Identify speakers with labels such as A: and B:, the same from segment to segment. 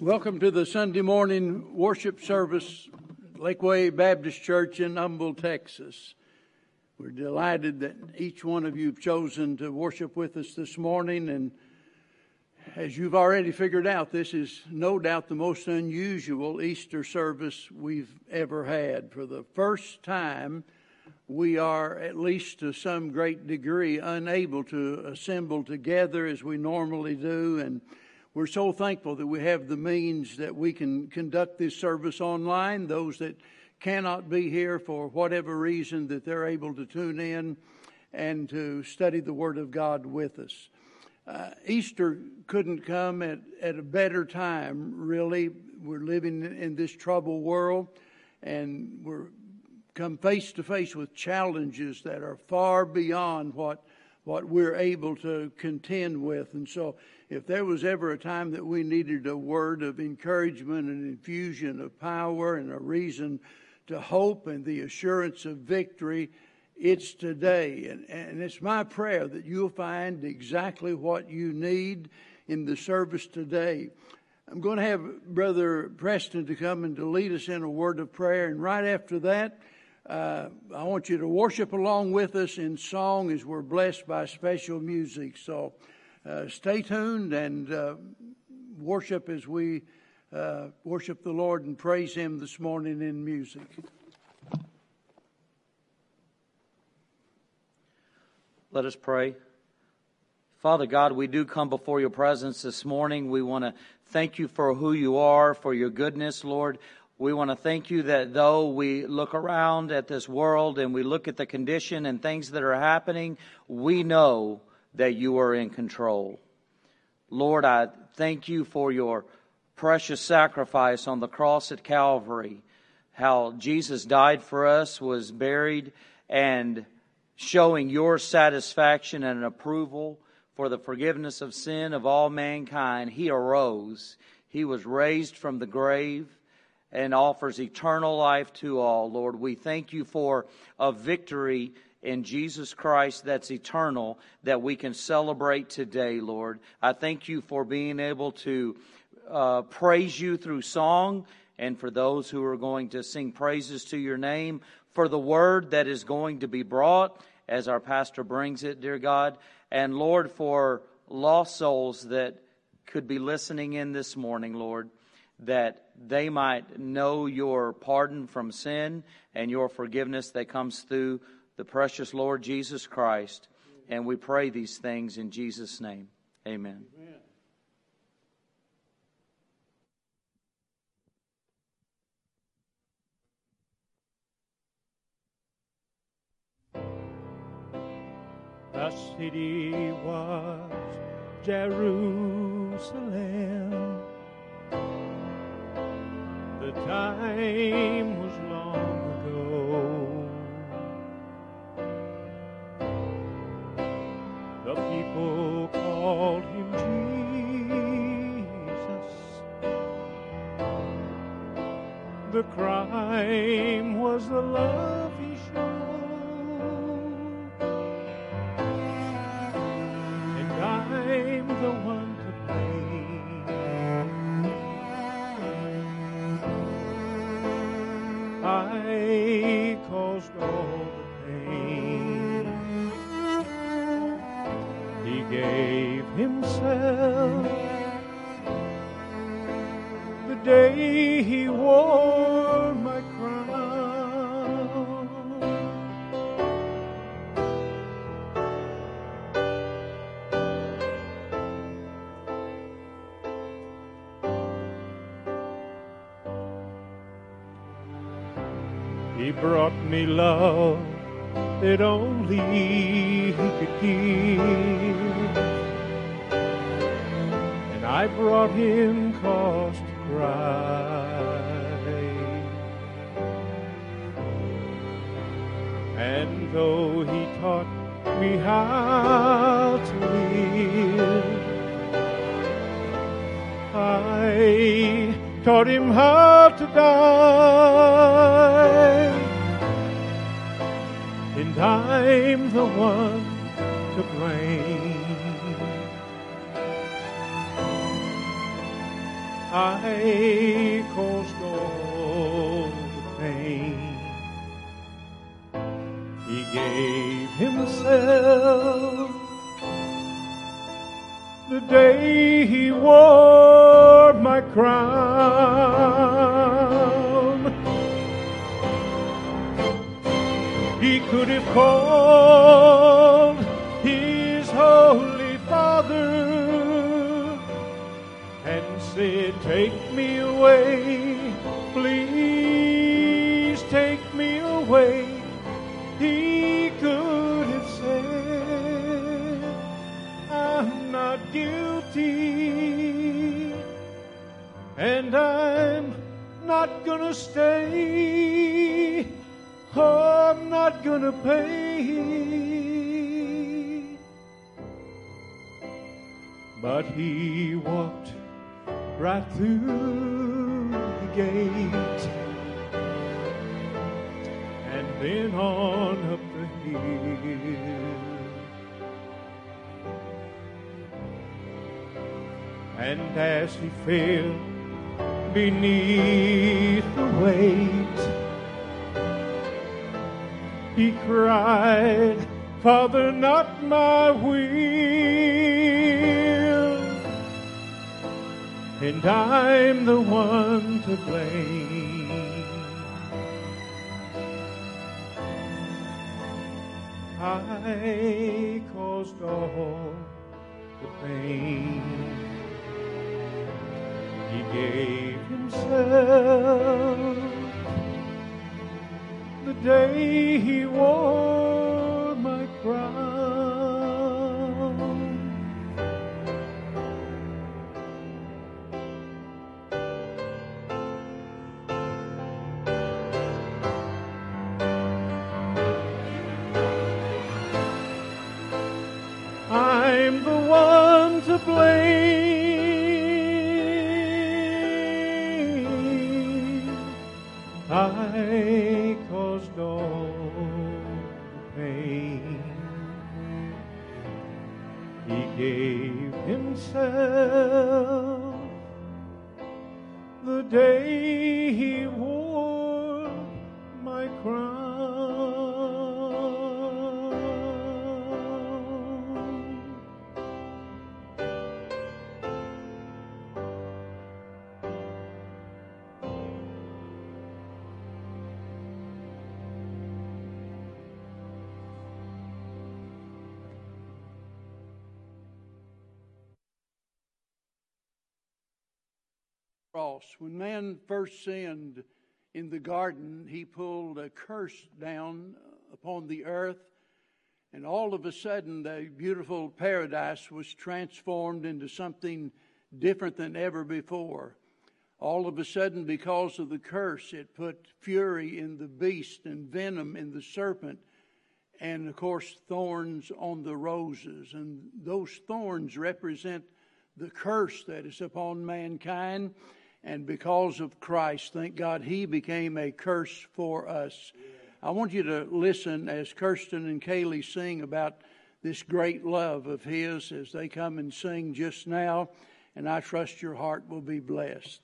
A: Welcome to the Sunday morning worship service, Lakeway Baptist Church in Humble, Texas. We're delighted that each one of you have chosen to worship with us this morning. And as you've already figured out, this is no doubt the most unusual Easter service we've ever had. For the first time, we are, at least to some great degree, unable to assemble together as we normally do. And we're so thankful that we have the means that we can conduct this service online. Those that cannot be here for whatever reason, that they're able to tune in and to study the Word of God with us. Uh, Easter couldn't come at, at a better time, really. We're living in this troubled world and we're come face to face with challenges that are far beyond what what we're able to contend with. And so, if there was ever a time that we needed a word of encouragement and infusion of power and a reason to hope and the assurance of victory, it's today. And, and it's my prayer that you'll find exactly what you need in the service today. I'm going to have Brother Preston to come and to lead us in a word of prayer. And right after that, uh, I want you to worship along with us in song as we're blessed by special music. So uh, stay tuned and uh, worship as we uh, worship the Lord and praise Him this morning in music.
B: Let us pray. Father God, we do come before your presence this morning. We want to thank you for who you are, for your goodness, Lord. We want to thank you that though we look around at this world and we look at the condition and things that are happening, we know that you are in control. Lord, I thank you for your precious sacrifice on the cross at Calvary, how Jesus died for us, was buried, and showing your satisfaction and approval for the forgiveness of sin of all mankind, he arose. He was raised from the grave and offers eternal life to all. Lord, we thank you for a victory in Jesus Christ that's eternal that we can celebrate today, Lord. I thank you for being able to uh, praise you through song and for those who are going to sing praises to your name, for the word that is going to be brought as our pastor brings it, dear God. And Lord, for lost souls that could be listening in this morning, Lord that they might know your pardon from sin and your forgiveness that comes through the precious Lord Jesus Christ. And we pray these things in Jesus' name. Amen. Amen.
C: The city was Jerusalem the time was long ago. The people called him Jesus. The crime was the love gave himself the day he wore my crown. He brought me love that only He could give. I brought Him cost cry. And though He taught me how to live, I taught him how to die and I'm the one I caused all the pain. He gave himself the day he wore my crown. He could have called Take me away, please take me away. He could have said, I'm not guilty, and I'm not gonna stay. I'm not gonna pay. But he walked right through the gate and then on up the hill. And as he fell beneath the weight, he cried, Father, not my will. And I'm the one to blame. I caused all the pain. He gave himself the day he wore
A: first sinned in the garden, he pulled a curse down upon the earth, and all of a sudden, the beautiful paradise was transformed into something different than ever before. All of a sudden, because of the curse, it put fury in the beast and venom in the serpent, and of course, thorns on the roses. And those thorns represent the curse that is upon mankind. And because of Christ, thank God, He became a curse for us. I want you to listen as Kirsten and Kaylee sing about this great love of His as they come and sing just now. And I trust your heart will be blessed.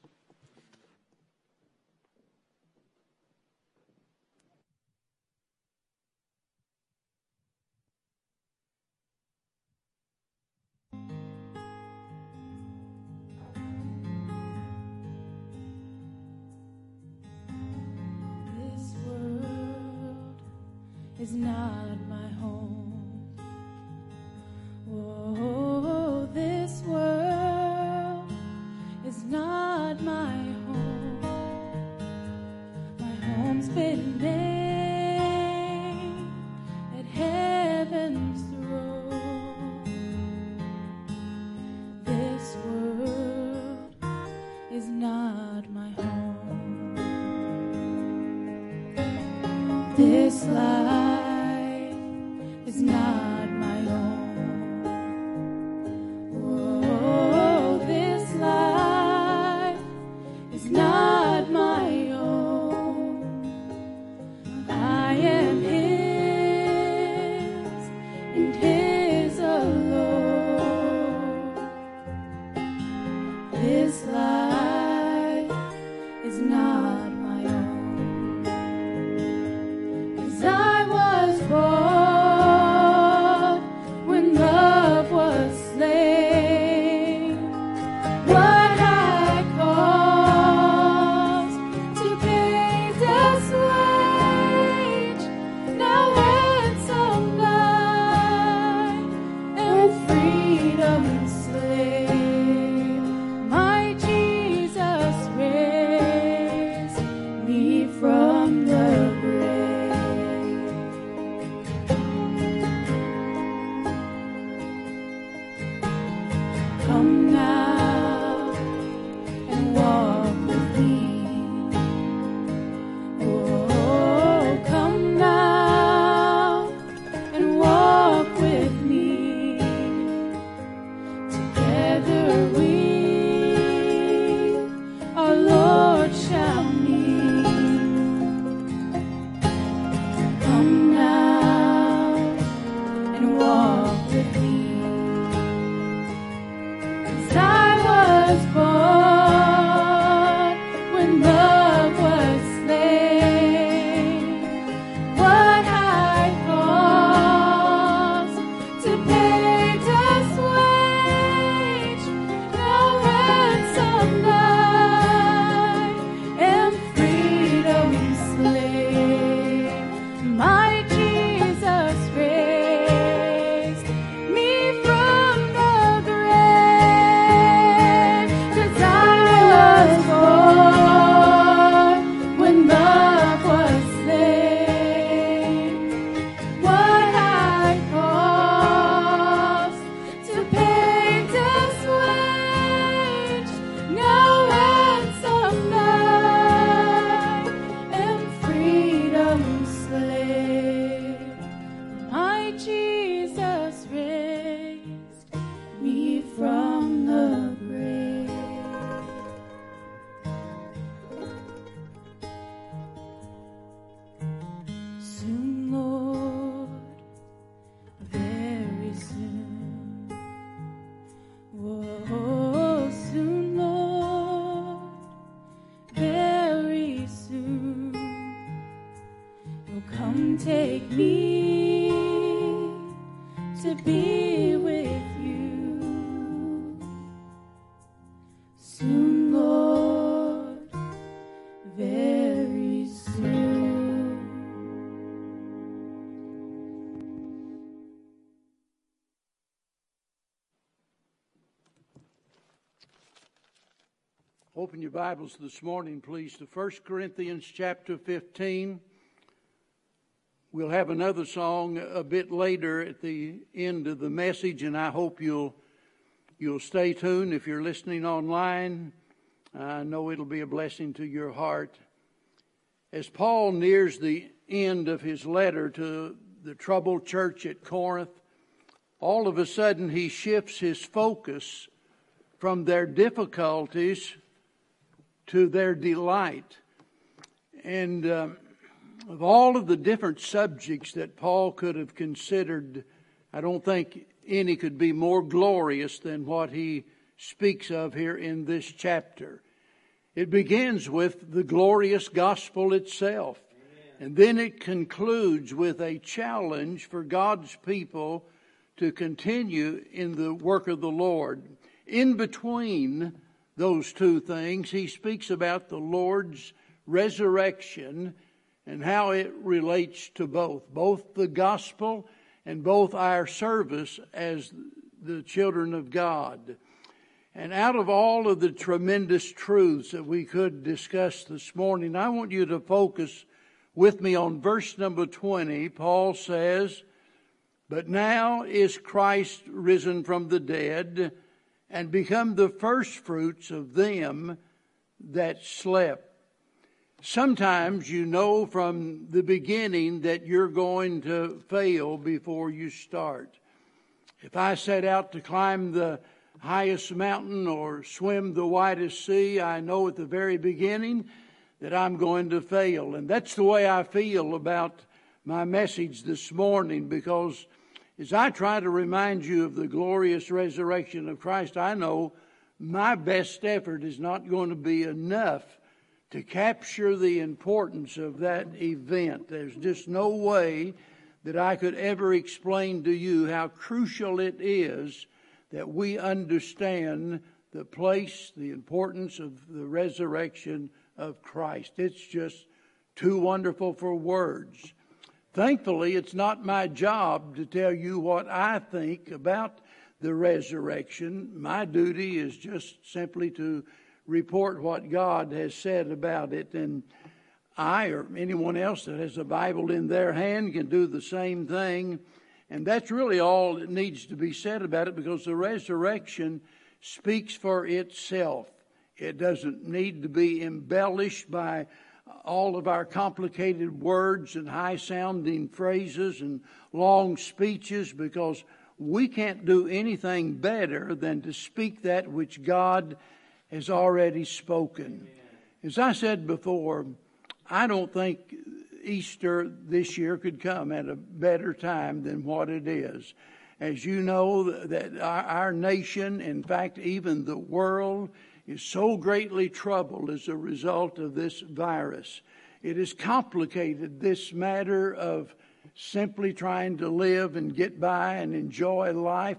D: not
A: Open your Bibles this morning, please, to 1 Corinthians chapter 15. We'll have another song a bit later at the end of the message, and I hope you'll you'll stay tuned if you're listening online. I know it'll be a blessing to your heart. As Paul nears the end of his letter to the troubled church at Corinth, all of a sudden he shifts his focus from their difficulties to their delight. And um, of all of the different subjects that Paul could have considered, I don't think any could be more glorious than what he speaks of here in this chapter. It begins with the glorious gospel itself. And then it concludes with a challenge for God's people to continue in the work of the Lord. In between those two things, he speaks about the Lord's resurrection and how it relates to both, both the gospel and both our service as the children of God. And out of all of the tremendous truths that we could discuss this morning, I want you to focus with me on verse number 20. Paul says, But now is Christ risen from the dead and become the firstfruits of them that slept. Sometimes you know from the beginning that you're going to fail before you start. If I set out to climb the highest mountain or swim the widest sea, I know at the very beginning that I'm going to fail. And that's the way I feel about my message this morning because as I try to remind you of the glorious resurrection of Christ, I know my best effort is not going to be enough to capture the importance of that event. There's just no way that I could ever explain to you how crucial it is that we understand the place, the importance of the resurrection of Christ. It's just too wonderful for words. Thankfully, it's not my job to tell you what I think about the resurrection. My duty is just simply to report what God has said about it. And I or anyone else that has a Bible in their hand can do the same thing. And that's really all that needs to be said about it because the resurrection speaks for itself. It doesn't need to be embellished by all of our complicated words and high sounding phrases and long speeches because we can't do anything better than to speak that which God has already spoken. As I said before, I don't think Easter this year could come at a better time than what it is. As you know, that our, nation, in fact, even the world, is so greatly troubled as a result of this virus. It has complicated this matter of simply trying to live and get by and enjoy life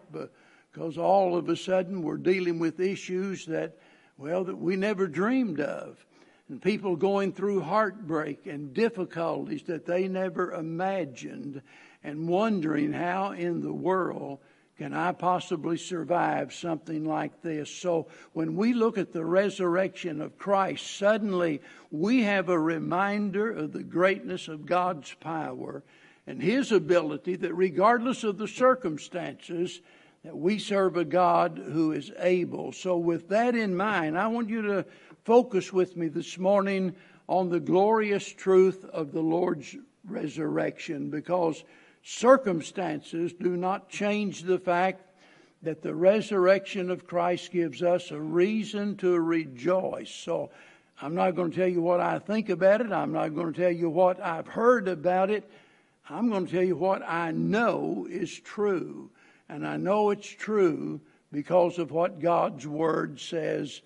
A: because all of a sudden we're dealing with issues that, well, that we never dreamed of. And people going through heartbreak and difficulties that they never imagined and wondering how in the world can I possibly survive something like this? So when we look at the resurrection of Christ, suddenly we have a reminder of the greatness of God's power and his ability that regardless of the circumstances, that we serve a God who is able. So with that in mind, I want you to focus with me this morning on the glorious truth of the Lord's resurrection because circumstances do not change the fact that the resurrection of Christ gives us a reason to rejoice. So I'm not going to tell you what I think about it. I'm not going to tell you what I've heard about it. I'm going to tell you what I know is true. And I know it's true because of what God's Word says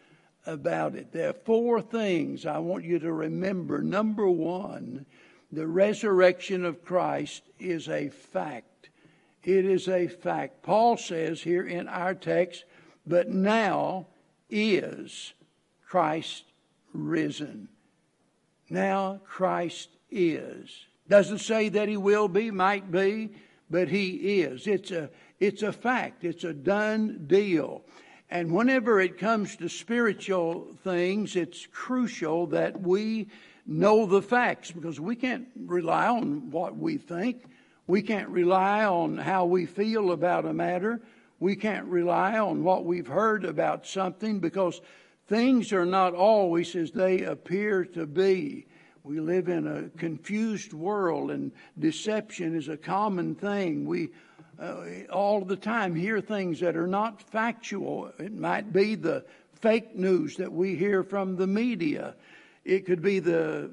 A: about it. There are four things I want you to remember. Number one, the resurrection of Christ is a fact. It is a fact. Paul says here in our text, but now is Christ risen. Now Christ is. Doesn't say that he will be, might be, but he is. It's a, it's a fact. It's a done deal. And whenever it comes to spiritual things, it's crucial that we know the facts because we can't rely on what we think. We can't rely on how we feel about a matter. We can't rely on what we've heard about something because things are not always as they appear to be. We live in a confused world, and deception is a common thing. We uh, all the time hear things that are not factual. It might be the fake news that we hear from the media. It could be the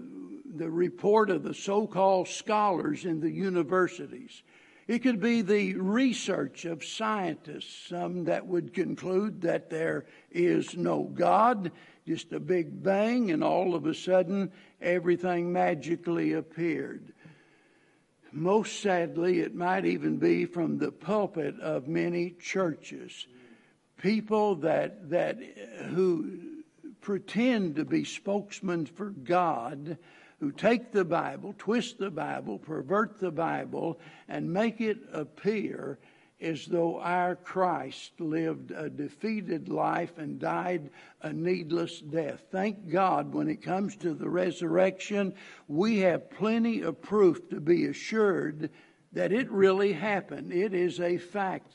A: the report of the so-called scholars in the universities. It could be the research of scientists, some that would conclude that there is no God, just a big bang, and all of a sudden everything magically appeared. Most sadly, it might even be from the pulpit of many churches. People that, that who pretend to be spokesmen for God, who take the Bible, twist the Bible, pervert the Bible, and make it appear as though our Christ lived a defeated life and died a needless death. Thank God when it comes to the resurrection, we have plenty of proof to be assured that it really happened. It is a fact.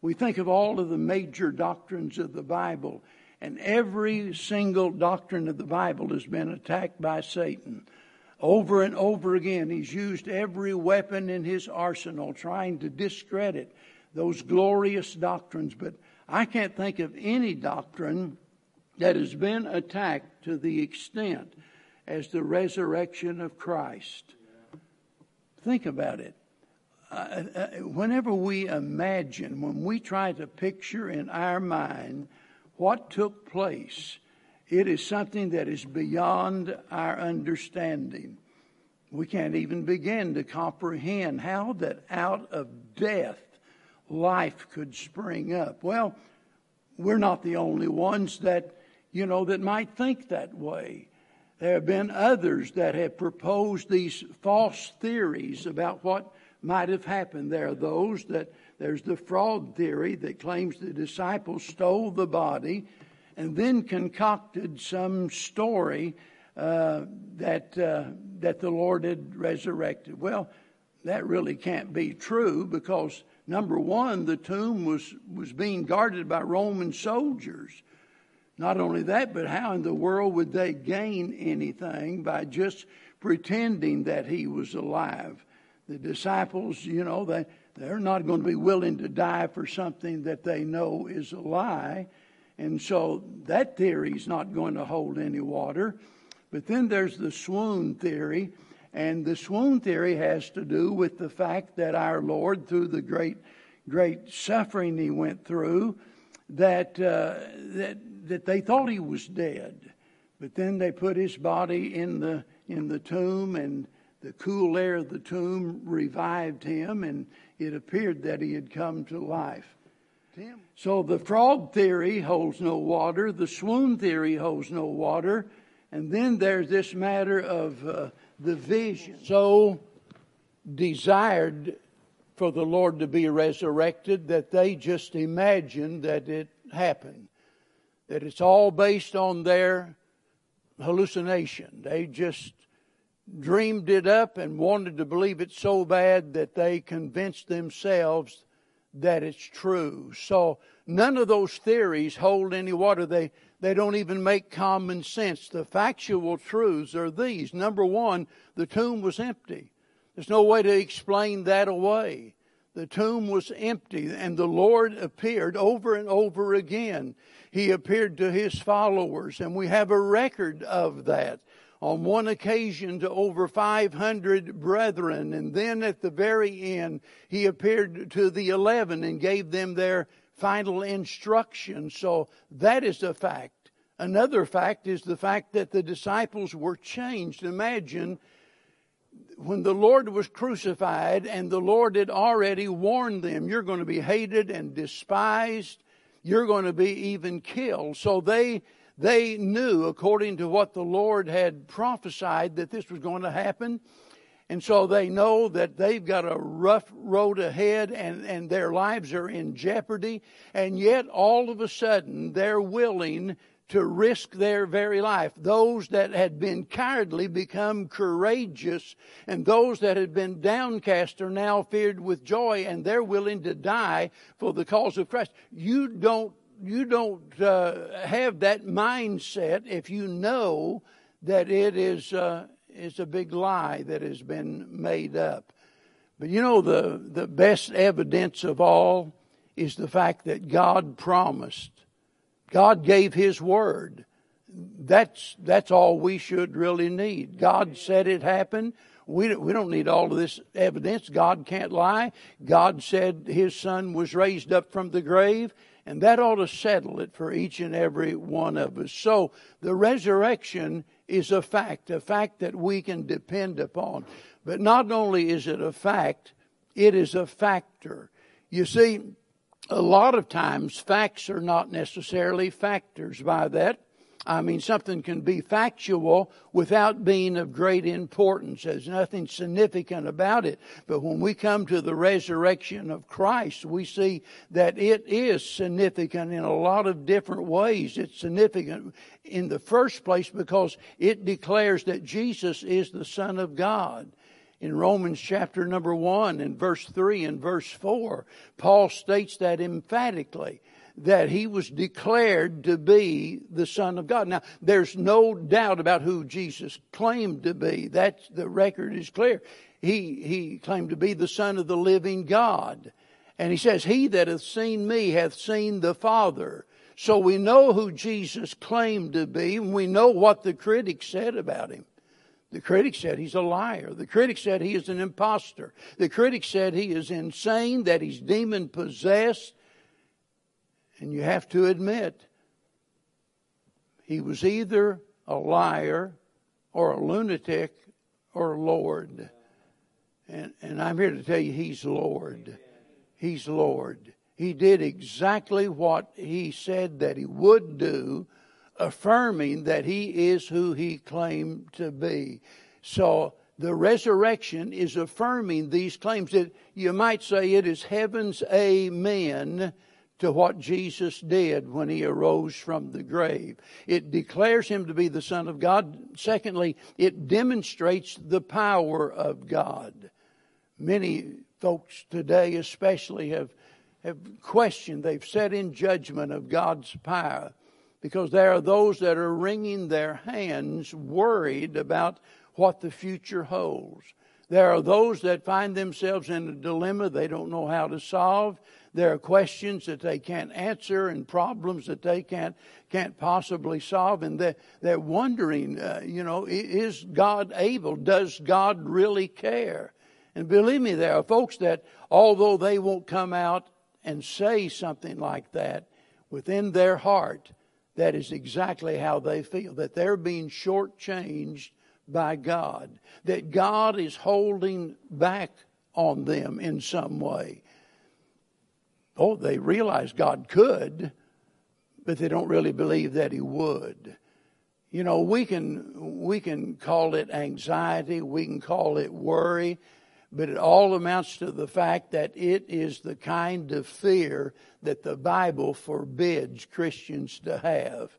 A: We think of all of the major doctrines of the Bible, and every single doctrine of the Bible has been attacked by Satan. Over and over again, he's used every weapon in his arsenal trying to discredit those glorious doctrines, but I can't think of any doctrine that has been attacked to the extent as the resurrection of Christ. Think about it. Uh, uh, whenever we imagine, when we try to picture in our mind what took place, it is something that is beyond our understanding. We can't even begin to comprehend how that out of death life could spring up. Well, we're not the only ones that, you know, that might think that way. There have been others that have proposed these false theories about what might have happened. There are those that, there's the fraud theory that claims the disciples stole the body and then concocted some story uh, that, uh, that the Lord had resurrected. Well, that really can't be true because Number one, the tomb was, was being guarded by Roman soldiers. Not only that, but how in the world would they gain anything by just pretending that he was alive? The disciples, you know, they, they're not going to be willing to die for something that they know is a lie. And so that theory is not going to hold any water. But then there's the swoon theory. And the swoon theory has to do with the fact that our Lord, through the great, great suffering he went through, that, uh, that, that they thought he was dead. But then they put his body in the, in the tomb, and the cool air of the tomb revived him, and it appeared that he had come to life. So the fraud theory holds no water, the swoon theory holds no water, and then there's this matter of uh, the vision. So desired for the Lord to be resurrected that they just imagined that it happened. That it's all based on their hallucination. They just dreamed it up and wanted to believe it so bad that they convinced themselves that it's true. So none of those theories hold any water. They, they don't even make common sense. The factual truths are these. Number one, the tomb was empty. There's no way to explain that away. The tomb was empty, and the Lord appeared over and over again. He appeared to his followers, and we have a record of that on one occasion to over 500 brethren. And then at the very end, he appeared to the 11 and gave them their final instruction. So that is a fact. Another fact is the fact that the disciples were changed. Imagine when the Lord was crucified and the Lord had already warned them, you're going to be hated and despised. You're going to be even killed. So they they knew, according to what the Lord had prophesied, that this was going to happen. And so they know that they've got a rough road ahead and, and their lives are in jeopardy. And yet, all of a sudden, they're willing to risk their very life. Those that had been cowardly become courageous, and those that had been downcast are now feared with joy, and they're willing to die for the cause of Christ. You don't you don't uh, have that mindset if you know that it is uh, is a big lie that has been made up. But you know the the best evidence of all is the fact that God promised. God gave His word. That's that's all we should really need. God said it happened. We we don't need all of this evidence. God can't lie. God said His Son was raised up from the grave. And that ought to settle it for each and every one of us. So the resurrection is a fact, a fact that we can depend upon. But not only is it a fact, it is a factor. You see, a lot of times facts are not necessarily factors. By that, I mean, something can be factual without being of great importance. There's nothing significant about it. But when we come to the resurrection of Christ, we see that it is significant in a lot of different ways. It's significant in the first place because it declares that Jesus is the Son of God in Romans chapter number 1 and verse 3 and verse 4, Paul states that emphatically that he was declared to be the Son of God. Now, there's no doubt about who Jesus claimed to be. That's the record is clear. He, he claimed to be the Son of the living God. And he says, He that hath seen me hath seen the Father. So we know who Jesus claimed to be, and we know what the critics said about him. The critics said he's a liar. The critics said he is an impostor. The critics said he is insane, that he's demon possessed, and you have to admit, he was either a liar or a lunatic or a Lord. And, and I'm here to tell you, he's Lord. He's Lord. He did exactly what he said that he would do, affirming that he is who he claimed to be. So the resurrection is affirming these claims that you might say it is heaven's amen to what Jesus did when he arose from the grave. It declares him to be the Son of God. Secondly, it demonstrates the power of God. Many folks today, especially, have, have questioned, they've set in judgment of God's power. because there are those that are wringing their hands worried about what the future holds. There are those that find themselves in a dilemma they don't know how to solve. There are questions that they can't answer and problems that they can't can't possibly solve, and they're, they're wondering, uh, you know, is God able? Does God really care? And believe me, there are folks that, although they won't come out and say something like that, within their heart, that is exactly how they feel. That they're being shortchanged by God. That God is holding back on them in some way. Oh, they realize God could, but they don't really believe that He would. You know, we can we can call it anxiety, we can call it worry, but it all amounts to the fact that it is the kind of fear that the Bible forbids Christians to have.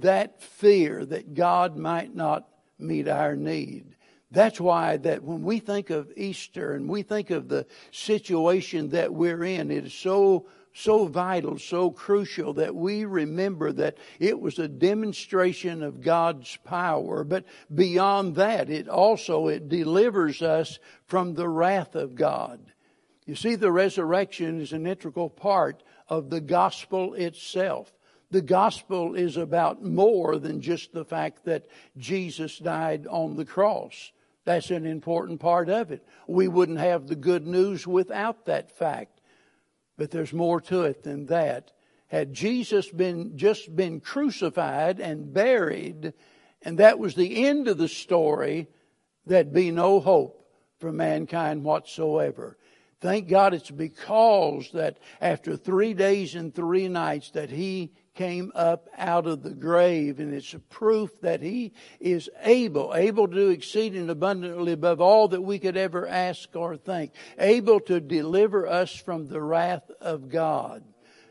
A: That fear that God might not meet our need. That's why that when we think of Easter and we think of the situation that we're in, it is so so vital, so crucial that we remember that it was a demonstration of God's power. But beyond that, it also it delivers us from the wrath of God. You see, the resurrection is an integral part of the gospel itself. The gospel is about more than just the fact that Jesus died on the cross. That's an important part of it. We wouldn't have the good news without that fact. But there's more to it than that. Had Jesus been just been crucified and buried, and that was the end of the story, there'd be no hope for mankind whatsoever. Thank God it's because that after three days and three nights that he came up out of the grave, and it's a proof that he is able, able to do exceeding abundantly above all that we could ever ask or think, able to deliver us from the wrath of God.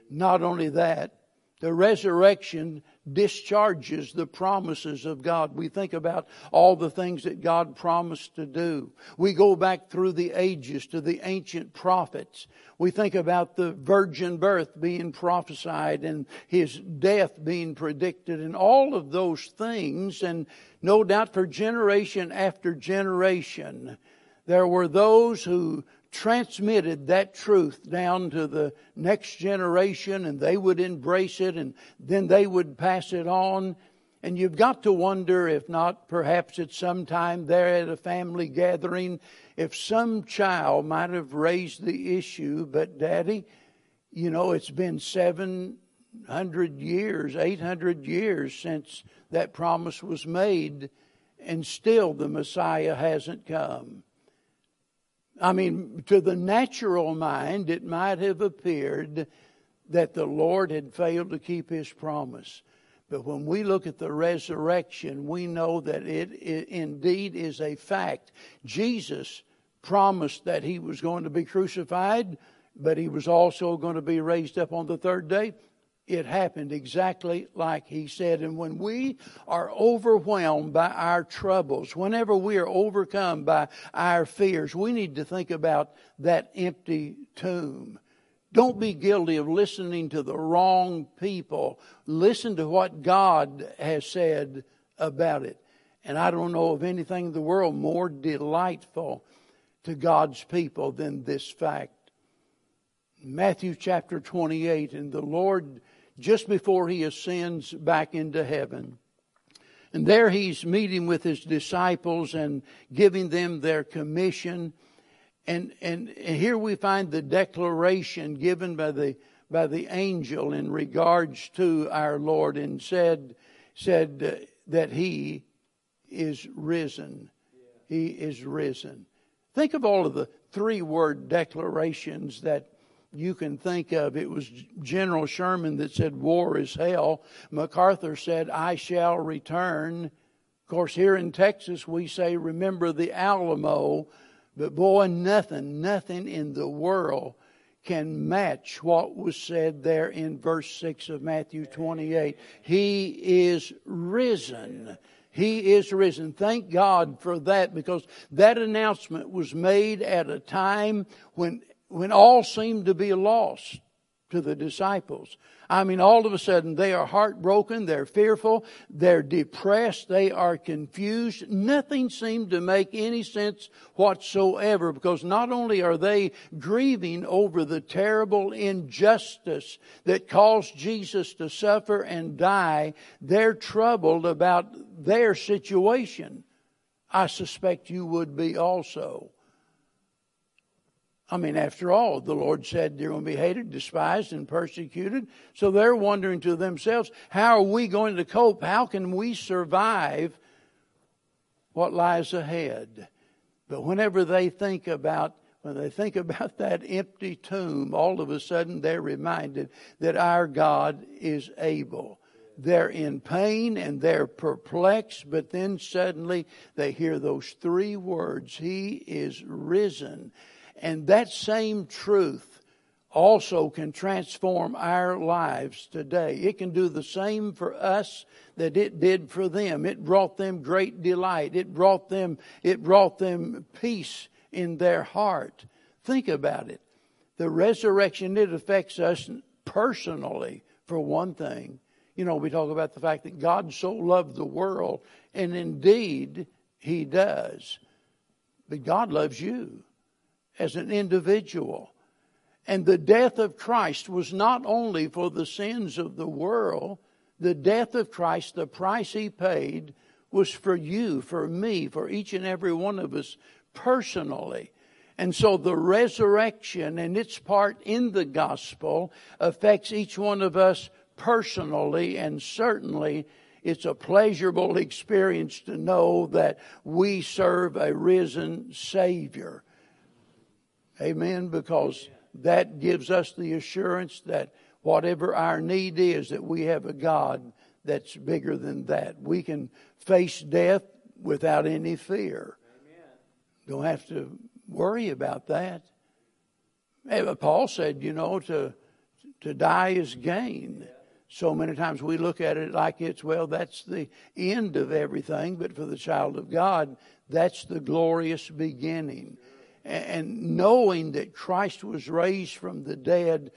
A: Not only that, the resurrection discharges the promises of God. We think about all the things that God promised to do. We go back through the ages to the ancient prophets. We think about the virgin birth being prophesied and his death being predicted and all of those things. And no doubt for generation after generation, there were those who transmitted that truth down to the next generation and they would embrace it and then they would pass it on. And you've got to wonder if not perhaps at some time there at a family gathering, if some child might have raised the issue, but daddy, you know, it's been 700 years, 800 years since that promise was made, and still the Messiah hasn't come. I mean, to the natural mind, it might have appeared that the Lord had failed to keep his promise. But when we look at the resurrection, we know that it, it, indeed is a fact. Jesus promised that he was going to be crucified, but he was also going to be raised up on the third day it happened exactly like he said. And when we are overwhelmed by our troubles, whenever we are overcome by our fears, we need to think about that empty tomb. Don't be guilty of listening to the wrong people. Listen to what God has said about it. And I don't know of anything in the world more delightful to God's people than this fact. Matthew chapter 28, and the Lord just before he ascends back into heaven. And there he's meeting with his disciples and giving them their commission. And, and, and here we find the declaration given by the, by the angel in regards to our Lord and said, said uh, that he is risen. He is risen. Think of all of the three word declarations that you can think of. It was General Sherman that said, War is hell. MacArthur said, I shall return. Of course, here in Texas, we say, Remember the Alamo. But boy, nothing, nothing in the world can match what was said there in verse 6 of Matthew 28. He is risen. He is risen. Thank God for that because that announcement was made at a time when when all seemed to be lost. to the disciples. I mean, all of a sudden they are heartbroken, they're fearful, they're depressed, they are confused. Nothing seemed to make any sense whatsoever because not only are they grieving over the terrible injustice that caused Jesus to suffer and die, they're troubled about their situation. I suspect you would be also. I mean, after all, the Lord said they're going to be hated, despised, and persecuted. So they're wondering to themselves, how are we going to cope? How can we survive what lies ahead? But whenever they think about when they think about that empty tomb, all of a sudden they're reminded that our God is able. They're in pain and they're perplexed, but then suddenly they hear those three words He is risen. And that same truth also can transform our lives today. It can do the same for us that it did for them. It brought them great delight. It brought them, it brought them peace in their heart. Think about it. The resurrection, it affects us personally, for one thing. You know, we talk about the fact that God so loved the world, and indeed, He does. But God loves you as an individual. And the death of Christ was not only for the sins of the world, the death of Christ, the price he paid, was for you, for me, for each and every one of us personally. And so the resurrection and its part in the gospel affects each one of us personally, and certainly it's a pleasurable experience to know that we serve a risen Savior. Amen. Because that gives us the assurance that whatever our need is, that we have a God that's bigger than that. We can face death without any fear. Amen. Don't have to worry about that. Eh, Paul said, you know, to to die is gain. So many times we look at it like it's, well, that's the end of everything, but for the child of God, that's the glorious beginning and knowing that Christ was raised from the dead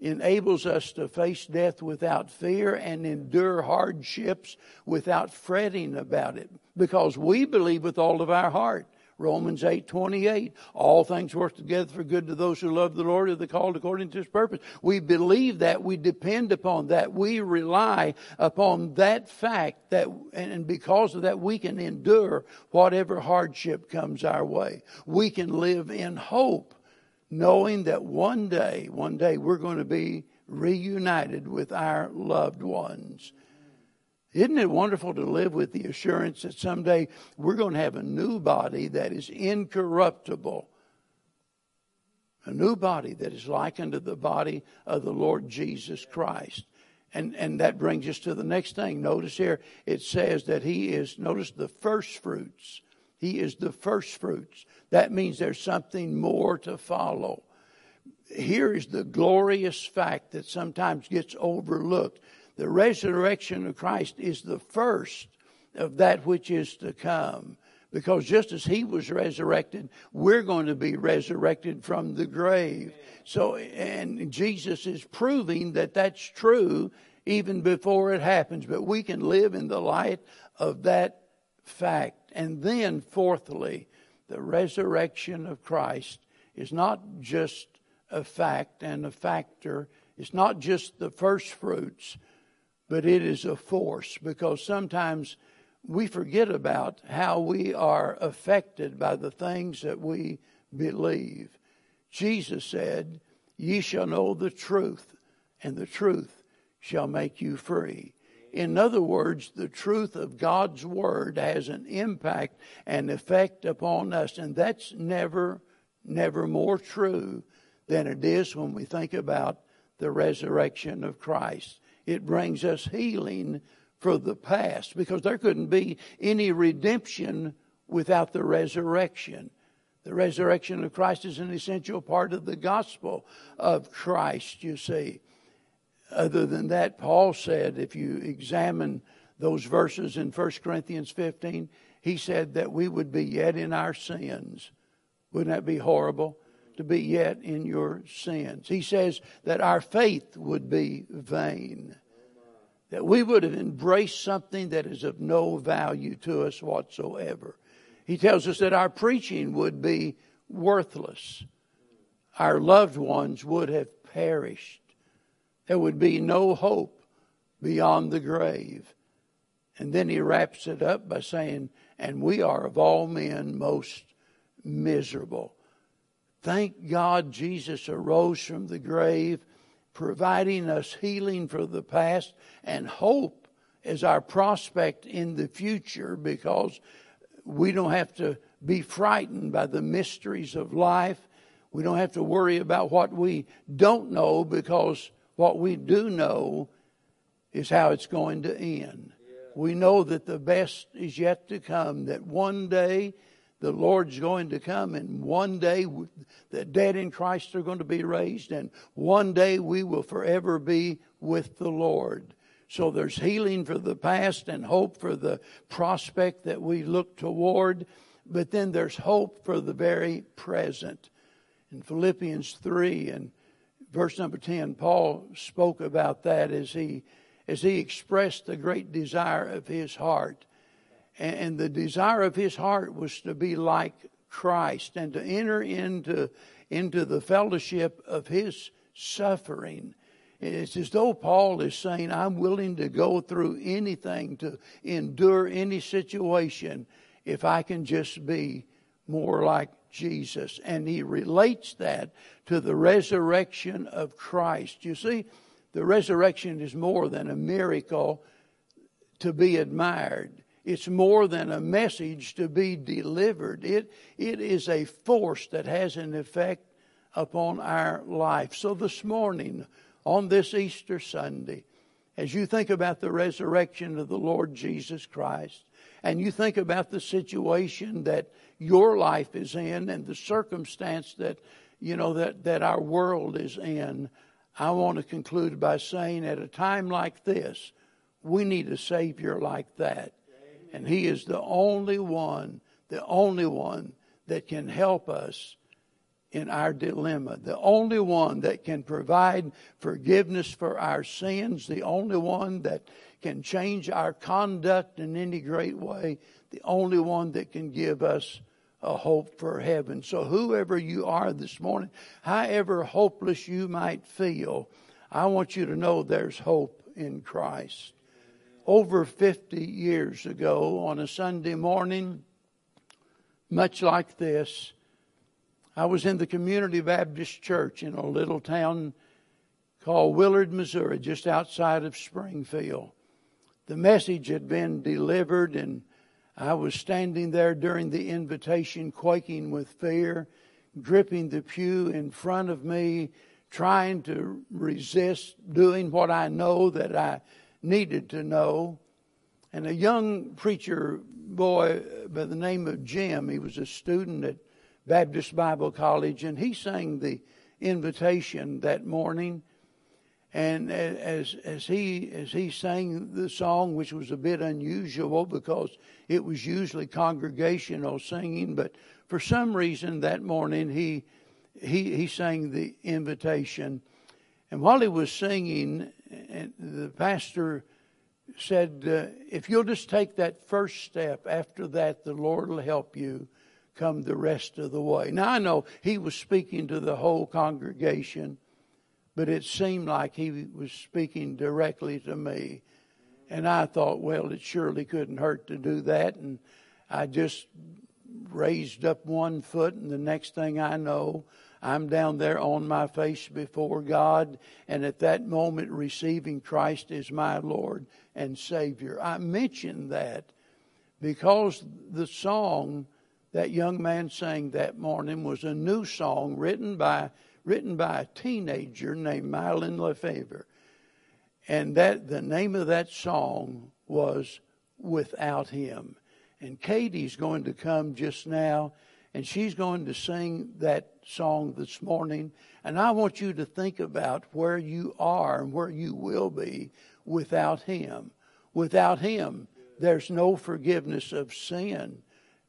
A: enables us to face death without fear and endure hardships without fretting about it because we believe with all of our heart Romans 8 28. All things work together for good to those who love the Lord, and are called according to his purpose. We believe that. We depend upon that. We rely upon that fact that, and because of that, we can endure whatever hardship comes our way. We can live in hope, knowing that one day, one day we're going to be reunited with our loved ones. Isn't it wonderful to live with the assurance that someday we're going to have a new body that is incorruptible? A new body that is like unto the body of the Lord Jesus Christ. And, and that brings us to the next thing. Notice here, it says that he is, notice the first fruits. He is the first fruits. That means there's something more to follow. Here is the glorious fact that sometimes gets overlooked the resurrection of Christ is the first of that which is to come. Because just as he was resurrected, we're going to be resurrected from the grave. So, and Jesus is proving that that's true even before it happens. But we can live in the light of that fact. And then, fourthly, the resurrection of Christ is not just a fact and a factor. It's not just the first fruits, but it is a force because sometimes we forget about how we are affected by the things that we believe. Jesus said, Ye shall know the truth, and the truth shall make you free. In other words, the truth of God's Word has an impact and effect upon us, and that's never, never more true than it is when we think about the resurrection of Christ it brings us healing for the past because there couldn't be any redemption without the resurrection. The resurrection of Christ is an essential part of the gospel of Christ, you see. Other than that, Paul said, if you examine those verses in 1 Corinthians 15, he said that we would be yet in our sins. Wouldn't that be horrible? To be yet in your sins. He says that our faith would be vain, that we would have embraced something that is of no value to us whatsoever. He tells us that our preaching would be worthless. Our loved ones would have perished. There would be no hope beyond the grave. And then he wraps it up by saying, And we are of all men most miserable. Thank God Jesus arose from the grave, providing us healing for the past and hope as our prospect in the future because we don't have to be frightened by the mysteries of life. We don't have to worry about what we don't know because what we do know is how it's going to end. We know that the best is yet to come, that one day the Lord's going to come, and one day the dead in Christ are going to be raised, and one day we will forever be with the Lord. So there's healing for the past and hope for the prospect that we look toward, but then there's hope for the very present. In Philippians 3 and verse number 10, Paul spoke about that as he, as he expressed the great desire of his heart and the desire of his heart was to be like Christ and to enter into, into the fellowship of his suffering. It's as though Paul is saying, I'm willing to go through anything, to endure any situation, if I can just be more like Jesus. And he relates that to the resurrection of Christ. You see, the resurrection is more than a miracle to be admired. It's more than a message to be delivered. It, it is a force that has an effect upon our life. So this morning, on this Easter Sunday, as you think about the resurrection of the Lord Jesus Christ, and you think about the situation that your life is in and the circumstance that you know that, that our world is in, I want to conclude by saying at a time like this, we need a Savior like that. And He is the only one, the only one that can help us in our dilemma, the only one that can provide forgiveness for our sins, the only one that can change our conduct in any great way, the only one that can give us a hope for heaven. So, whoever you are this morning, however hopeless you might feel, I want you to know there's hope in Christ over 50 years ago on a Sunday morning, much like this. I was in the Community Baptist Church in a little town called Willard, Missouri, just outside of Springfield. The message had been delivered, and I was standing there during the invitation, quaking with fear, gripping the pew in front of me, trying to resist doing what I know that I needed to know. And a young preacher boy by the name of Jim, he was a student at Baptist Bible College, and he sang the invitation that morning. And as as he as he sang the song, which was a bit unusual because it was usually congregational singing, but for some reason that morning he he he sang the invitation, and while he was singing, and the pastor said, uh, if you'll just take that first step, after that, the Lord will help you come the rest of the way. Now, I know he was speaking to the whole congregation, but it seemed like he was speaking directly to me. And I thought, well, it surely couldn't hurt to do that. And I just raised up one foot, and the next thing I know, I'm down there on my face before God, and at that moment receiving Christ as my Lord and Savior. I mention that because the song that young man sang that morning was a new song written by written by a teenager named Mylon Lefevre. And that the name of that song was Without Him. And Katie's going to come just now and she's going to sing that song this morning. And I want you to think about where you are and where you will be without Him. Without Him, there's no forgiveness of sin.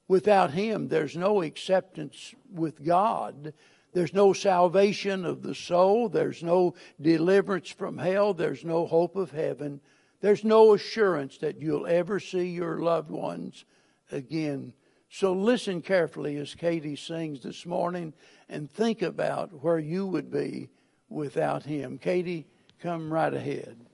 A: Without Him, there's no acceptance with God.
E: There's no salvation of the soul. There's no deliverance from hell. There's no hope of heaven. There's no assurance that you'll ever see your loved ones again. So listen carefully as Katie sings this morning and think about where you would be without him. Katie, come right ahead.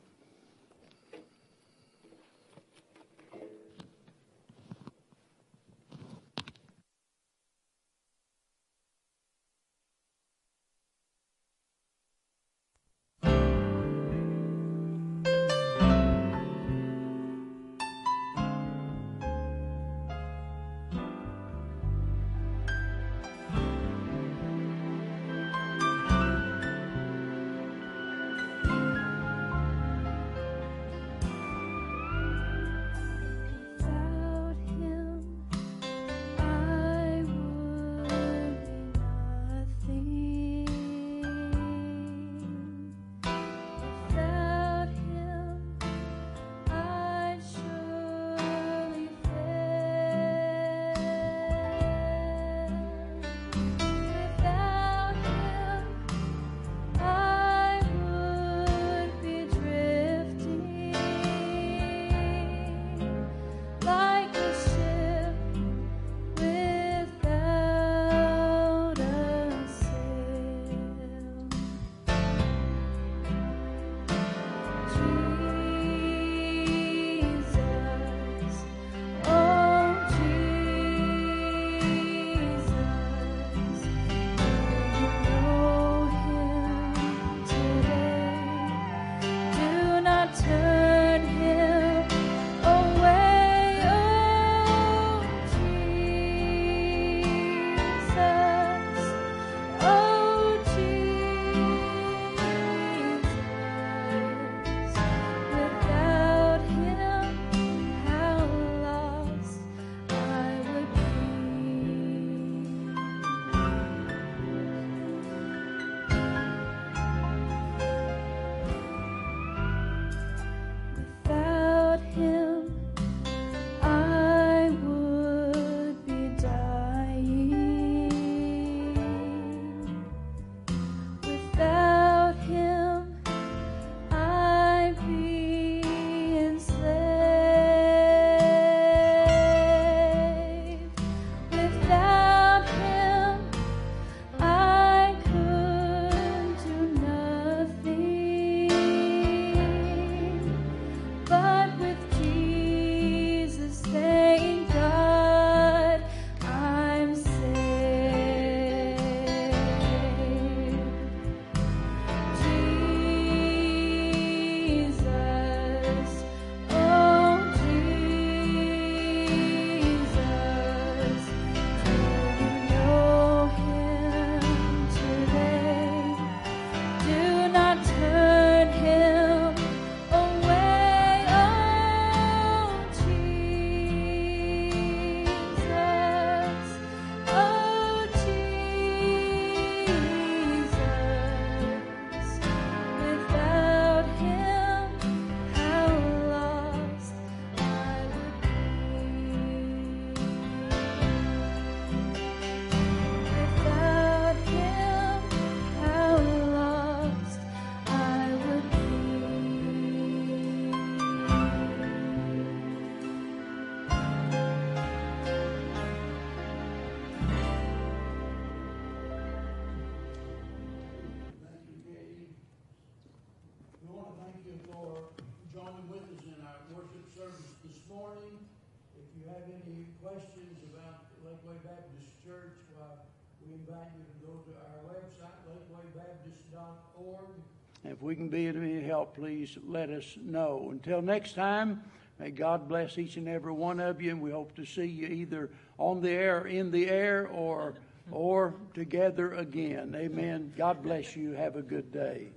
E: Service this morning. If you have any questions about Lakeway Baptist Church, well, we invite you to go to our website, lakewaybaptist.org. If we can be of any help, please let us know. Until next time, may God bless each and every one of you, and we hope to see you either on the air, in the air, or or together again. Amen. God bless you. Have a good day.